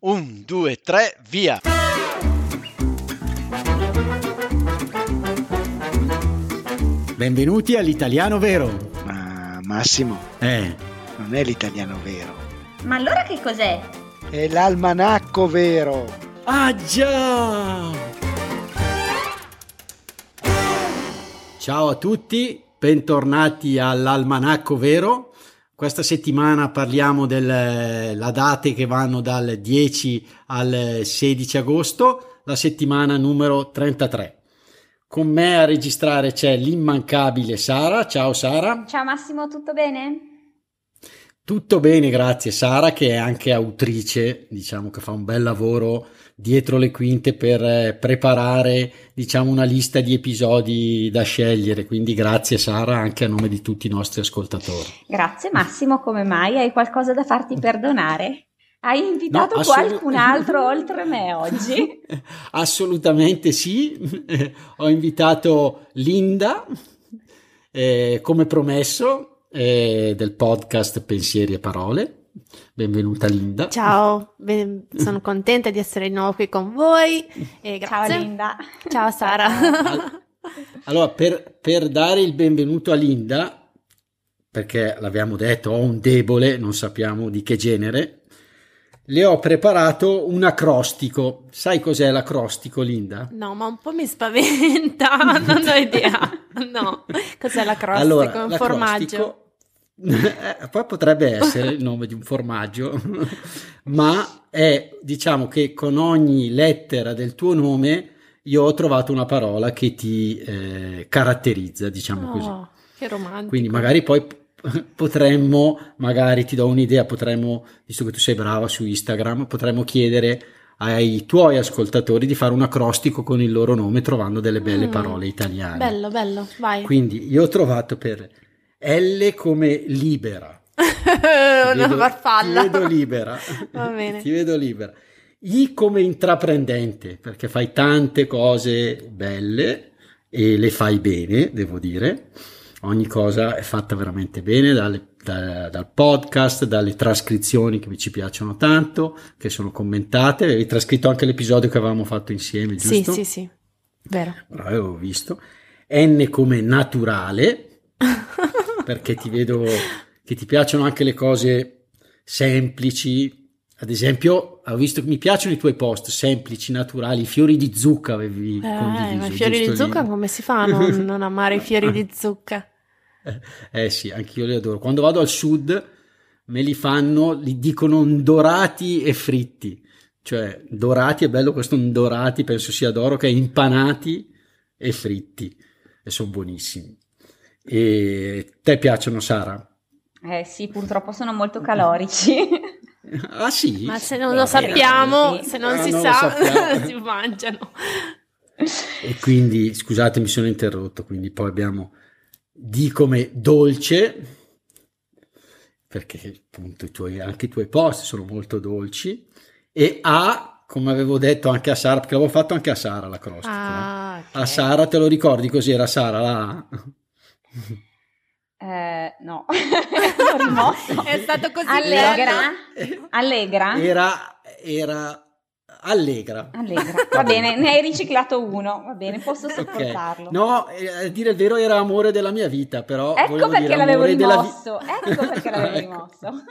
Un, due, tre, via! Benvenuti all'italiano vero. Ma Massimo, Eh, non è l'italiano vero, Ma allora che cos'è? è l'almanacco vero. ah già! Ciao a tutti, bentornati all'almanacco vero. Questa settimana parliamo delle date che vanno dal 10 al 16 agosto, la settimana numero 33. Con me a registrare c'è l'immancabile Sara. Ciao Sara. Ciao Massimo, tutto bene? Tutto bene, grazie Sara, che è anche autrice, diciamo che fa un bel lavoro dietro le quinte per eh, preparare, diciamo, una lista di episodi da scegliere. Quindi grazie Sara anche a nome di tutti i nostri ascoltatori. Grazie Massimo, come mai? Hai qualcosa da farti perdonare? Hai invitato No, assolut- qualcun altro oltre me oggi? Assolutamente sì. Ho invitato Linda, eh, come promesso, eh, del podcast Pensieri e Parole. Benvenuta Linda. Ciao, ben- sono contenta di essere di nuovo qui con voi e Ciao. Linda. Ciao Sara. Al- Allora, per, per dare il benvenuto a Linda, perché l'abbiamo detto, ho un debole, non sappiamo di che genere, le ho preparato un acrostico. Sai cos'è l'acrostico, Linda? No, ma un po' mi spaventa, non ho idea. No, cos'è l'acrostico? Allora, un l'acrostico- formaggio? Eh, poi potrebbe essere il nome di un formaggio, ma è diciamo che con ogni lettera del tuo nome io ho trovato una parola che ti eh, caratterizza, diciamo così. Oh, che romantico. Quindi magari poi potremmo, magari ti do un'idea, potremmo, visto che tu sei brava su Instagram, potremmo chiedere ai tuoi ascoltatori di fare un acrostico con il loro nome trovando delle belle Mm. parole italiane. Bello, bello, vai. Quindi io ho trovato per L come libera. Una vedo- farfalla. Ti vedo libera. Va bene. Ti vedo libera. I come intraprendente, perché fai tante cose belle e le fai bene, devo dire. Ogni cosa è fatta veramente bene, dalle- da- dal podcast, dalle trascrizioni che ci piacciono tanto, che sono commentate. Avevi trascritto anche l'episodio che avevamo fatto insieme, Sì, giusto? sì, sì. Vero. L'avevo visto. N come naturale, perché ti vedo che ti piacciono anche le cose semplici. Ad esempio, ho visto che mi piacciono i tuoi post semplici, naturali, fiori di zucca avevi Eh, condiviso. ma i fiori di zucca Lina? come si fa a non, non amare i fiori di zucca? Eh sì, anch'io li adoro. Quando vado al sud me li fanno, li dicono dorati e fritti. Cioè, dorati è bello questo dorati, penso sia d'oro, che è impanati e fritti. E sono buonissimi. E te piacciono, Sara? Eh sì, purtroppo sono molto calorici. Ah sì? Ma se non Va lo bene. sappiamo, Sì. se non Ah, si non sa, si mangiano. E quindi, scusate, mi sono interrotto, quindi poi abbiamo D come dolce, perché appunto i tuoi, anche i tuoi post sono molto dolci, e A, come avevo detto anche a Sara, perché l'avevo fatto anche a Sara l'acrostico. eh. Ah, ok. A Sara, te lo ricordi cos'era Sara? La A? Eh, no, rimosso. È stato così Allegra? Eh, Allegra? Era, era allegra. Allegra. Va bene, ne hai riciclato uno, va bene, posso sopportarlo. No, eh, a dire il vero era amore della mia vita, però Ecco perché dire l'avevo amore della vi- rimosso, ecco perché l'avevo Ecco. rimosso.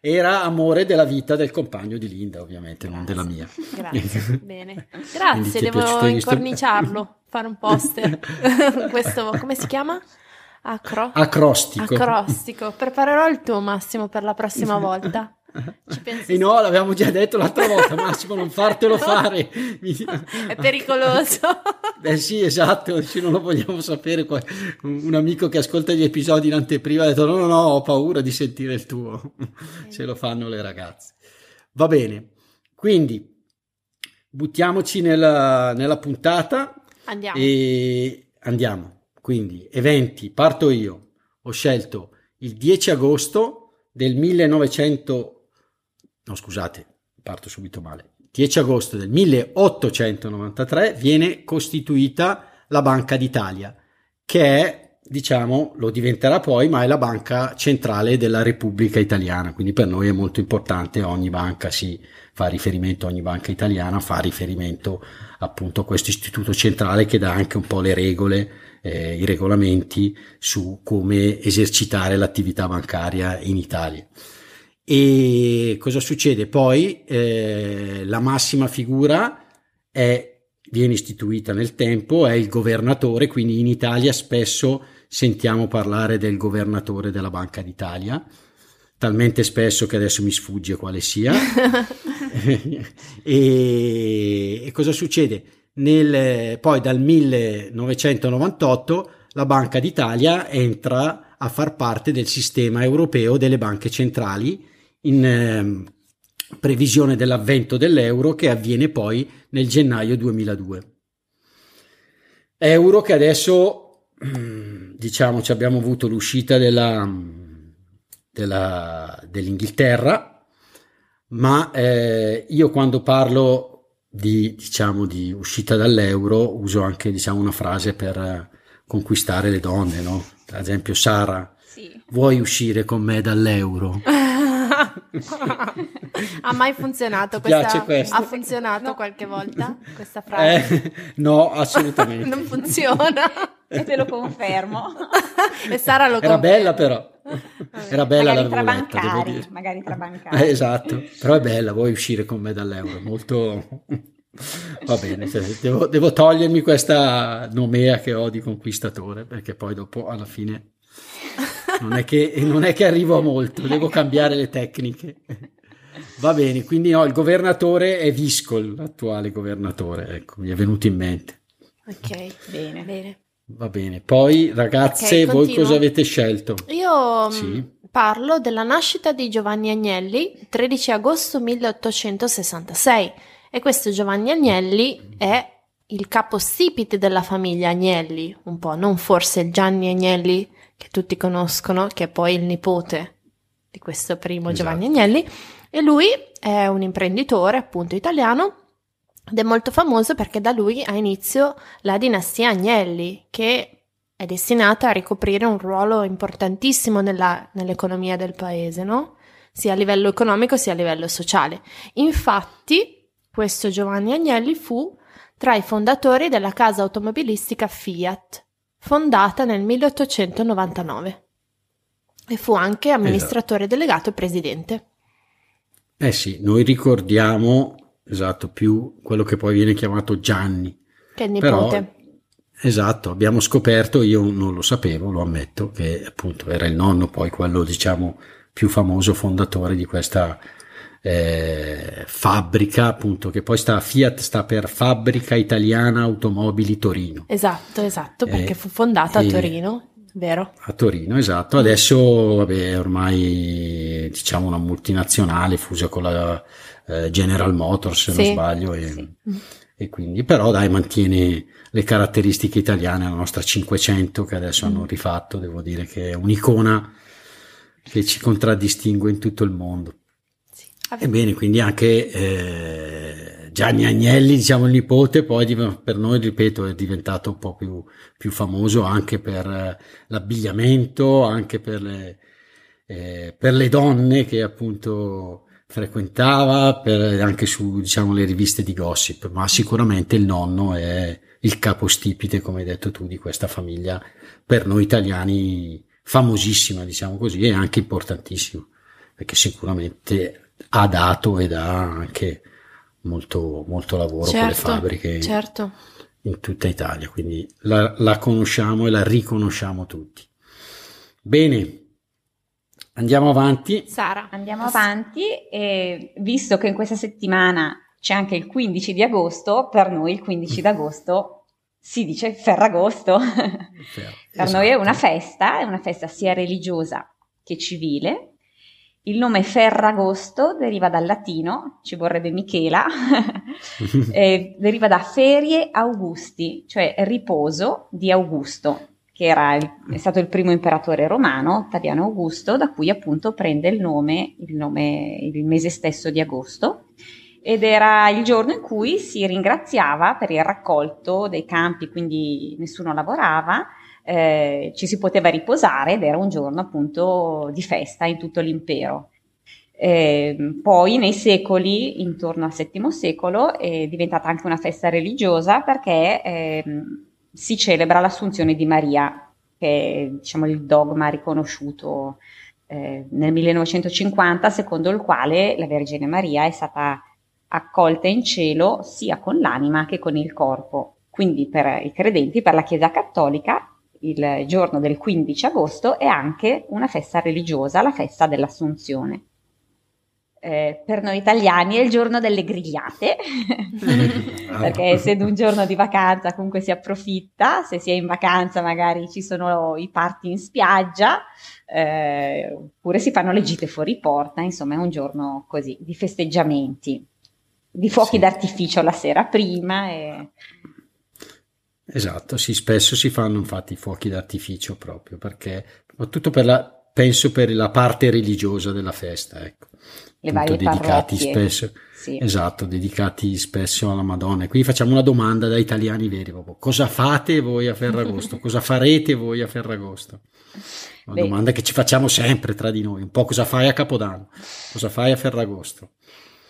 Era amore della vita del compagno di Linda, ovviamente, non della mia. Grazie, bene. Grazie, devo incorniciarlo, fare un poster. Questo, come si chiama? Acro? Acrostico. Acrostico. Preparerò il tuo Massimo per la prossima volta. Ci pensi? E no, l'avevamo già detto l'altra volta, Massimo, non fartelo fare. È pericoloso. Eh sì, esatto, non lo vogliamo sapere. Un amico che ascolta gli episodi in anteprima ha detto no, no, no, ho paura di sentire il tuo. Se lo fanno le ragazze. Va bene, quindi buttiamoci nella, nella puntata Andiamo. e andiamo. Quindi, eventi, parto io. Ho scelto il 10 agosto del 1900, no scusate, parto subito male. 10 agosto del 1893 viene costituita la Banca d'Italia, che è, diciamo, lo diventerà poi, ma è la banca centrale della Repubblica Italiana, quindi per noi è molto importante, ogni banca si fa riferimento ogni banca italiana, fa riferimento appunto a questo istituto centrale che dà anche un po' le regole, eh, i regolamenti su come esercitare l'attività bancaria in Italia. E cosa succede? Poi eh, la massima figura è, viene istituita nel tempo, è il governatore, quindi in Italia spesso sentiamo parlare del governatore della Banca d'Italia, talmente spesso che adesso mi sfugge quale sia. e, e, cosa succede? Nel, poi dal 1998 la Banca d'Italia entra a far parte del sistema europeo delle banche centrali in eh, previsione dell'avvento dell'euro che avviene poi nel gennaio 2002. Euro che adesso diciamo ci abbiamo avuto l'uscita della, della, dell'Inghilterra, ma eh, io quando parlo di, diciamo, di uscita dall'euro uso anche diciamo, una frase per conquistare le donne, no? Ad esempio, Sara, sì. vuoi uscire con me dall'euro? ha mai funzionato questa, ha funzionato no. qualche volta questa frase? Eh, no, assolutamente. non funziona. e te lo confermo. e Sara lo Era bella però. Era bella magari la tra bancari, magari tra bancari. Eh, esatto, però è bella, vuoi uscire con me dall'euro, molto... Va bene, devo, devo, togliermi questa nomea che ho di conquistatore, perché poi dopo alla fine non è che, non è che arrivo a molto, devo cambiare le tecniche. Va bene, quindi no, il governatore è Viscol, l'attuale governatore, ecco, mi è venuto in mente. Ok, bene, bene. Va bene, poi ragazze, okay, voi cosa avete scelto? Io sì. Mm, parlo della nascita di Giovanni Agnelli, 13 agosto 1866. E questo Giovanni Agnelli è il capostipite della famiglia Agnelli, un po', non forse Gianni Agnelli che tutti conoscono, che è poi il nipote di questo primo esatto. Giovanni Agnelli. E lui è un imprenditore appunto italiano ed è molto famoso perché da lui ha inizio la dinastia Agnelli, che è destinata a ricoprire un ruolo importantissimo nella, nell'economia del paese, no? sia a livello economico sia a livello sociale. Infatti, questo Giovanni Agnelli fu tra i fondatori della casa automobilistica Fiat, fondata nel 1899, e fu anche amministratore esatto. delegato e presidente. Eh sì, noi ricordiamo esatto, più quello che poi viene chiamato Gianni. Che è nipote. Però, esatto, abbiamo scoperto, io non lo sapevo, lo ammetto, che appunto era il nonno poi quello diciamo più famoso fondatore di questa eh, fabbrica, appunto, che poi sta Fiat sta per Fabbrica Italiana Automobili Torino. Esatto, esatto, perché eh, fu fondata a Torino, vero? A Torino, esatto. Adesso, vabbè, ormai diciamo una multinazionale fusa con la eh, General Motors, se sì. non sbaglio, e, sì. e, quindi però dai, mantiene le caratteristiche italiane, la nostra 500 che adesso mm. hanno rifatto, devo dire che è un'icona che ci contraddistingue in tutto il mondo. Ebbene, quindi anche eh, Gianni Agnelli, diciamo il nipote, poi per noi, ripeto, è diventato un po' più, più famoso anche per eh, l'abbigliamento, anche per le, eh, per le donne che appunto frequentava per, anche su diciamo le riviste di gossip ma sicuramente il nonno è il capostipite come hai detto tu di questa famiglia per noi italiani famosissima diciamo così e anche importantissima perché sicuramente ha dato e dà anche molto, molto lavoro certo, con le certo, fabbriche certo. in tutta Italia quindi la, la conosciamo e la riconosciamo tutti bene Andiamo avanti. Sara. Andiamo avanti e visto che in questa settimana c'è anche il 15 di agosto, per noi il 15 d'agosto si dice Ferragosto. per esatto. noi è una festa, è una festa sia religiosa che civile. Il nome Ferragosto deriva dal latino, ci vorrebbe Michela, deriva da ferie Augusti, cioè riposo di Augusto che era è stato il primo imperatore romano, Ottaviano Augusto, da cui appunto prende il nome, il nome, il mese stesso di agosto, ed era il giorno in cui si ringraziava per il raccolto dei campi, quindi nessuno lavorava, eh, ci si poteva riposare ed era un giorno appunto di festa in tutto l'impero. Eh, poi nei secoli, intorno al VII secolo, è diventata anche una festa religiosa perché eh, si celebra l'assunzione di Maria, che è diciamo, il dogma riconosciuto eh, nel 1950, secondo il quale la Vergine Maria è stata accolta in cielo sia con l'anima che con il corpo. Quindi per i credenti, per la Chiesa Cattolica, il giorno del 15 agosto è anche una festa religiosa, la festa dell'Assunzione eh, per noi italiani è il giorno delle grigliate, perché essendo un giorno di vacanza comunque si approfitta, se si è in vacanza magari ci sono i party in spiaggia, eh, oppure si fanno le gite fuori porta, insomma è un giorno così di festeggiamenti, di fuochi sì. d'artificio la sera prima. E... Esatto, sì, spesso si fanno infatti fuochi d'artificio proprio perché, soprattutto per la, penso per la parte religiosa della festa, ecco le varie dedicati spesso, sì. esatto, dedicati spesso alla Madonna. E qui facciamo una domanda da italiani veri, proprio. cosa fate voi a Ferragosto? cosa farete voi a Ferragosto? Una Beh. domanda che ci facciamo sempre tra di noi, un po' cosa fai a Capodanno, cosa fai a Ferragosto.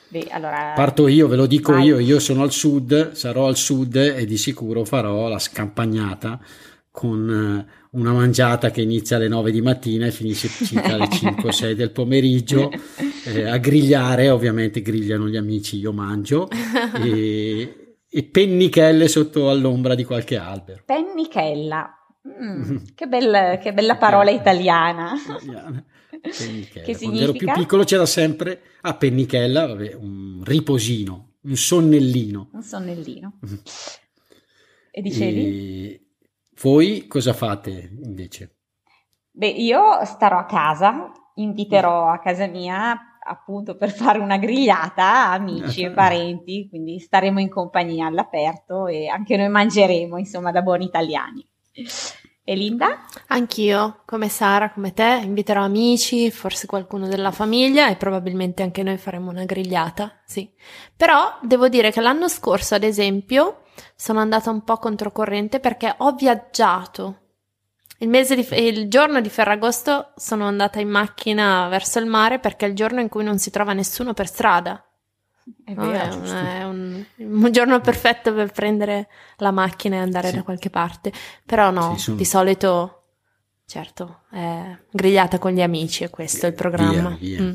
Beh, allora... Parto io, ve lo dico Vai. io, io sono al sud, sarò al sud e di sicuro farò la scampagnata con eh, una mangiata che inizia alle 9 di mattina e finisce circa alle 5 o 6 del pomeriggio eh, a grigliare, ovviamente grigliano gli amici, io mangio e, e pennichelle sotto all'ombra di qualche albero. Pennichella, mm, che, bel, che, bella parola italiana. Pennichella. Che Quando ero più piccolo c'era sempre a ah, pennichella, vabbè, un riposino, un sonnellino. Un sonnellino. E dicevi? E voi cosa fate invece? Beh, io starò a casa, inviterò a casa mia appunto per fare una grigliata amici e parenti, quindi staremo in compagnia all'aperto e anche noi mangeremo, insomma, da buoni italiani. E Linda? Anch'io, come Sara, come te, inviterò amici, forse qualcuno della famiglia e probabilmente anche noi faremo una grigliata, sì. Però devo dire che l'anno scorso, ad esempio, sono andata un po' controcorrente perché ho viaggiato. Il, mese di, il giorno di Ferragosto sono andata in macchina verso il mare perché è il giorno in cui non si trova nessuno per strada. È, vero, è, un, è un, un, giorno perfetto per prendere la macchina e andare sì. da qualche parte. Però no, sì, di solito, certo, è grigliata con gli amici e questo è il programma. Via, via. Mm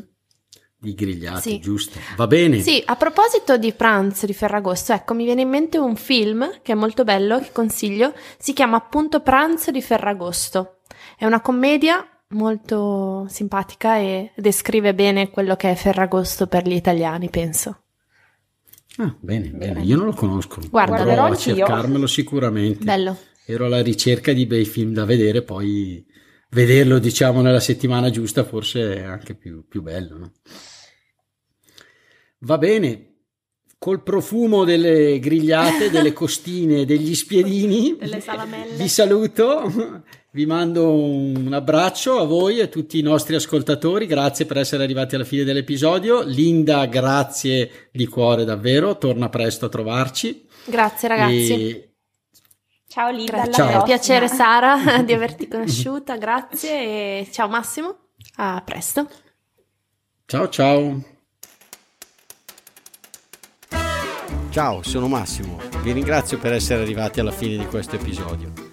di grigliati, sì. giusto? Va bene. Sì, a proposito di pranzo di Ferragosto, ecco, mi viene in mente un film che è molto bello, che consiglio, si chiama appunto Pranzo di Ferragosto. È una commedia molto simpatica e descrive bene quello che è Ferragosto per gli italiani, penso. Ah, bene, bene, io non lo conosco. Guarda, Andrò a cercarmelo sicuramente. Bello. Ero alla ricerca di bei film da vedere, poi vederlo, diciamo, nella settimana giusta forse è anche più, più bello, no? Va bene, col profumo delle grigliate, delle costine, degli spiedini, delle salamelle. Vi saluto, vi mando un abbraccio a voi e a tutti i nostri ascoltatori, grazie per essere arrivati alla fine dell'episodio. Linda, grazie di cuore davvero, torna presto a trovarci. Grazie ragazzi. E... Ciao Linda, ciao. piacere Sara di averti conosciuta, grazie e ciao Massimo, a presto. Ciao ciao. Ciao, sono Massimo. Vi ringrazio per essere arrivati alla fine di questo episodio.